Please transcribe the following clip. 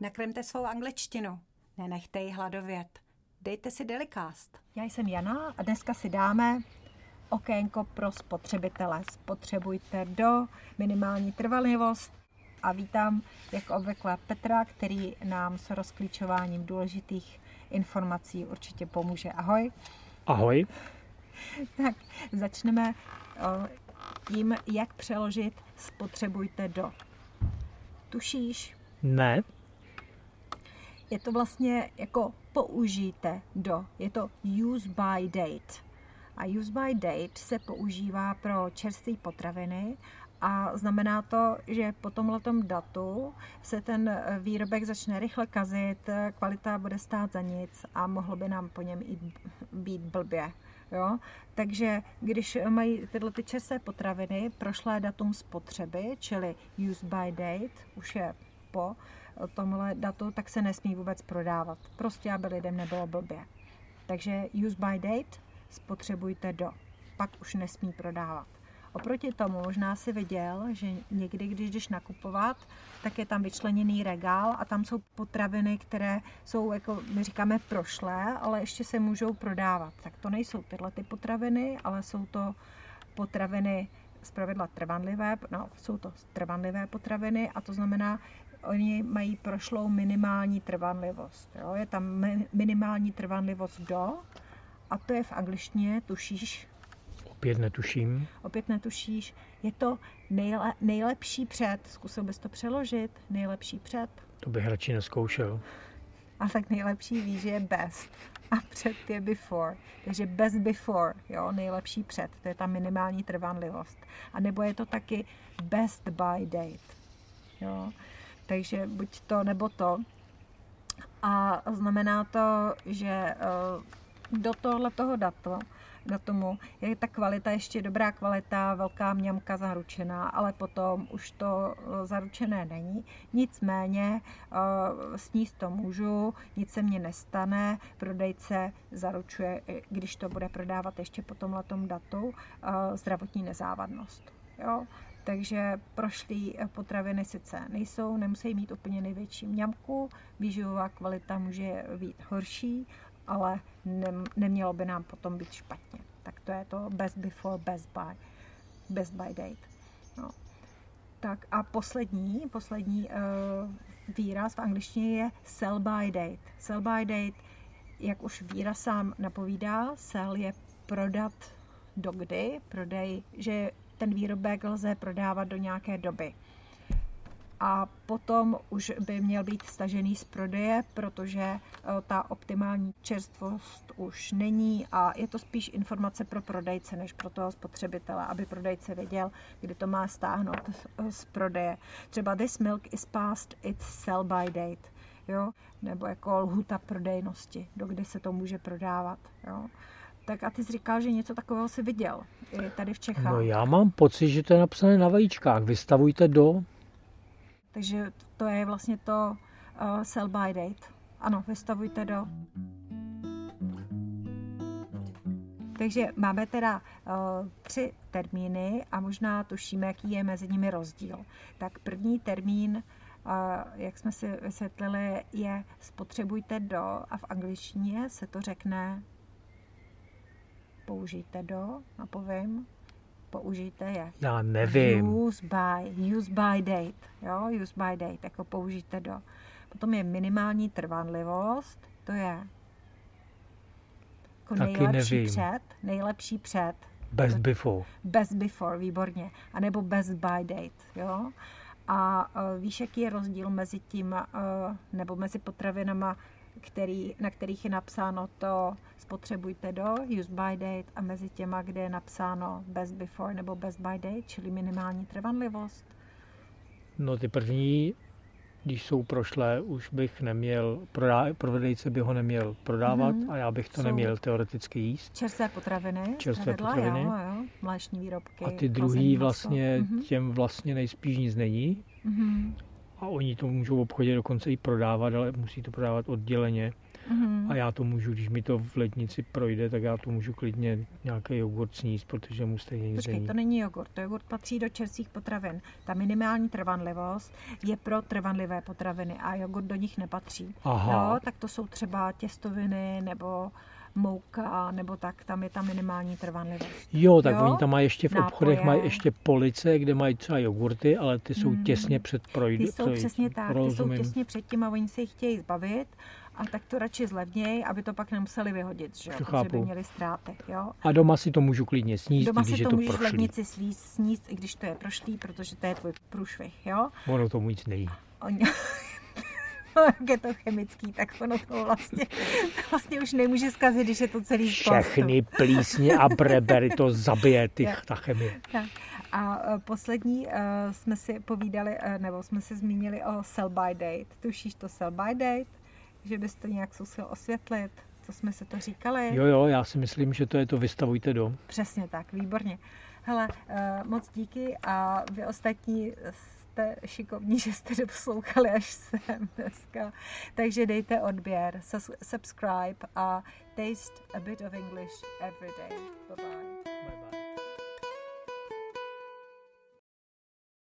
Nakrmte svou angličtinu. Nenechte ji hladovět. Dejte si Delicast. Já jsem Jana a dneska si dáme okénko pro spotřebitele. Spotřebujte do minimální trvanlivost a vítám jako obvykle Petra, který nám s rozklíčováním důležitých informací určitě pomůže. Ahoj. Ahoj. Tak začneme tím, jak přeložit spotřebujte do. Tušíš? Ne. Je to vlastně jako použijte do. Je to use by date. A use by date se používá pro čerstvé potraviny a znamená to, že po tomhletom datu se ten výrobek začne rychle kazit, kvalita bude stát za nic a mohlo by nám po něm i být blbě. Jo? Takže když mají tyhle ty čerstvé potraviny prošlé datum spotřeby, čili use by date, už je po tomhle datu, tak se nesmí vůbec prodávat. Prostě, aby lidem nebylo blbě. Takže use by date spotřebujte do. Pak už nesmí prodávat. Oproti tomu možná si viděl, že někdy, když jdeš nakupovat, tak je tam vyčleněný regál a tam jsou potraviny, které jsou, jako my říkáme, prošlé, ale ještě se můžou prodávat. Tak to nejsou tyhle ty potraviny, ale jsou to potraviny zpravidla trvanlivé, no, jsou to trvanlivé potraviny a to znamená, oni mají prošlou minimální trvanlivost. Jo? Je tam minimální trvanlivost do a to je v angličtině, tušíš, Opět netuším. Opět netušíš. Je to nejle, nejlepší před. Zkusil bys to přeložit? Nejlepší před? To bych radši neskoušel. A tak nejlepší víš, že je best. A před je before. Takže best before, jo, nejlepší před. To je ta minimální trvanlivost. A nebo je to taky best by date. Jo. Takže buď to, nebo to. A znamená to, že eh, do tohoto datu na tomu, je ta kvalita ještě dobrá kvalita, velká mňamka zaručená, ale potom už to eh, zaručené není. Nicméně eh, sníst to můžu, nic se mně nestane, prodejce zaručuje, když to bude prodávat ještě po tomhletom datu, zdravotní nezávadnost. Jo? Takže prošlý potraviny sice nejsou, nemusí mít úplně největší mňamku, výživová kvalita může být horší, ale nemělo by nám potom být špatně. Tak to je to best before, best by, best by date. No. Tak a poslední, poslední uh, výraz v angličtině je sell by date. Sell by date, jak už výraz sám napovídá, sell je prodat do kdy, prodej, že ten výrobek lze prodávat do nějaké doby a potom už by měl být stažený z prodeje, protože eh, ta optimální čerstvost už není a je to spíš informace pro prodejce než pro toho spotřebitele, aby prodejce věděl, kdy to má stáhnout z prodeje. Třeba this milk is past its sell by date, jo? nebo jako lhuta prodejnosti, do kdy se to může prodávat. Jo? Tak a ty jsi říkal, že něco takového si viděl i tady v Čechách. No já mám pocit, že to je napsané na vajíčkách. Vystavujte do takže to je vlastně to uh, sell by date. Ano, vystavujte do. Takže máme teda uh, tři termíny a možná tušíme, jaký je mezi nimi rozdíl. Tak první termín, uh, jak jsme si vysvětlili, je spotřebujte do a v angličtině se to řekne použijte do, napovím použijte je. Já nevím. Use by, use by date, jo, use by date, jako použijte do. Potom je minimální trvanlivost, to je jako Taky nejlepší nevím. před, nejlepší před. Best before. Best before, výborně. A nebo best by date, jo. A uh, víš, jaký je rozdíl mezi tím, uh, nebo mezi potravinama, který, na kterých je napsáno to spotřebujte do, use by date a mezi těma, kde je napsáno best before nebo best by date, čili minimální trvanlivost? No ty první, když jsou prošlé, už bych neměl, prodá, prodejce by ho neměl prodávat mm-hmm. a já bych to jsou neměl teoreticky jíst. Čerstvé potraviny, Čerstvé pravidla, potraviny. Jo, jo, mléční výrobky. A ty druhý vlastně, mm-hmm. těm vlastně nejspíš nic není. Mm-hmm. A oni to můžou v obchodě dokonce i prodávat, ale musí to prodávat odděleně. Mm-hmm. A já to můžu, když mi to v lednici projde, tak já to můžu klidně nějaký jogurt sníst, protože mu stejně nic Počkej, to není jogurt. To jogurt patří do čerstvých potravin. Ta minimální trvanlivost je pro trvanlivé potraviny a jogurt do nich nepatří. Aha. No, tak to jsou třeba těstoviny nebo mouka, nebo tak, tam je ta minimální trvanlivost. Jo, tak Jo? oni tam mají ještě v obchodech Nápoje. mají ještě police, kde mají třeba jogurty, ale ty jsou těsně před projdu. Hmm. Ty jsou přesně tak, ty jsou rozumím. těsně před tím a oni se jich chtějí zbavit a tak to radši zlevněj, aby to pak nemuseli vyhodit, že jo, To protože by měli ztráty, jo. A doma si to můžu klidně sníst, Doma když si je to to můžeš v prošlý. lednici slíst, sníst, i když to je prošlý, protože to je tvůj průšvih, jo. Ono tomu nic nejí. Oni... Jak je to chemický, tak ono to vlastně, to vlastně už nemůže zkazit, když je to celý z plastu. Všechny plísně a brebery to zabije, ty, ta chemie. Tak. A eh, poslední uh, jsme si povídali, uh, nebo jsme si zmínili o sell by date. Tušíš to sell by date? Že bys to nějak zkusil osvětlit? Co jsme se to říkali? Jo, jo, já si myslím, že to je to vystavujte dom. Přesně tak, výborně. Hele, uh, moc díky a vy ostatní jste šikovní, že jste poslouchali až sem dneska. Takže dejte odběr, subscribe a taste a bit of English every day. Bye bye.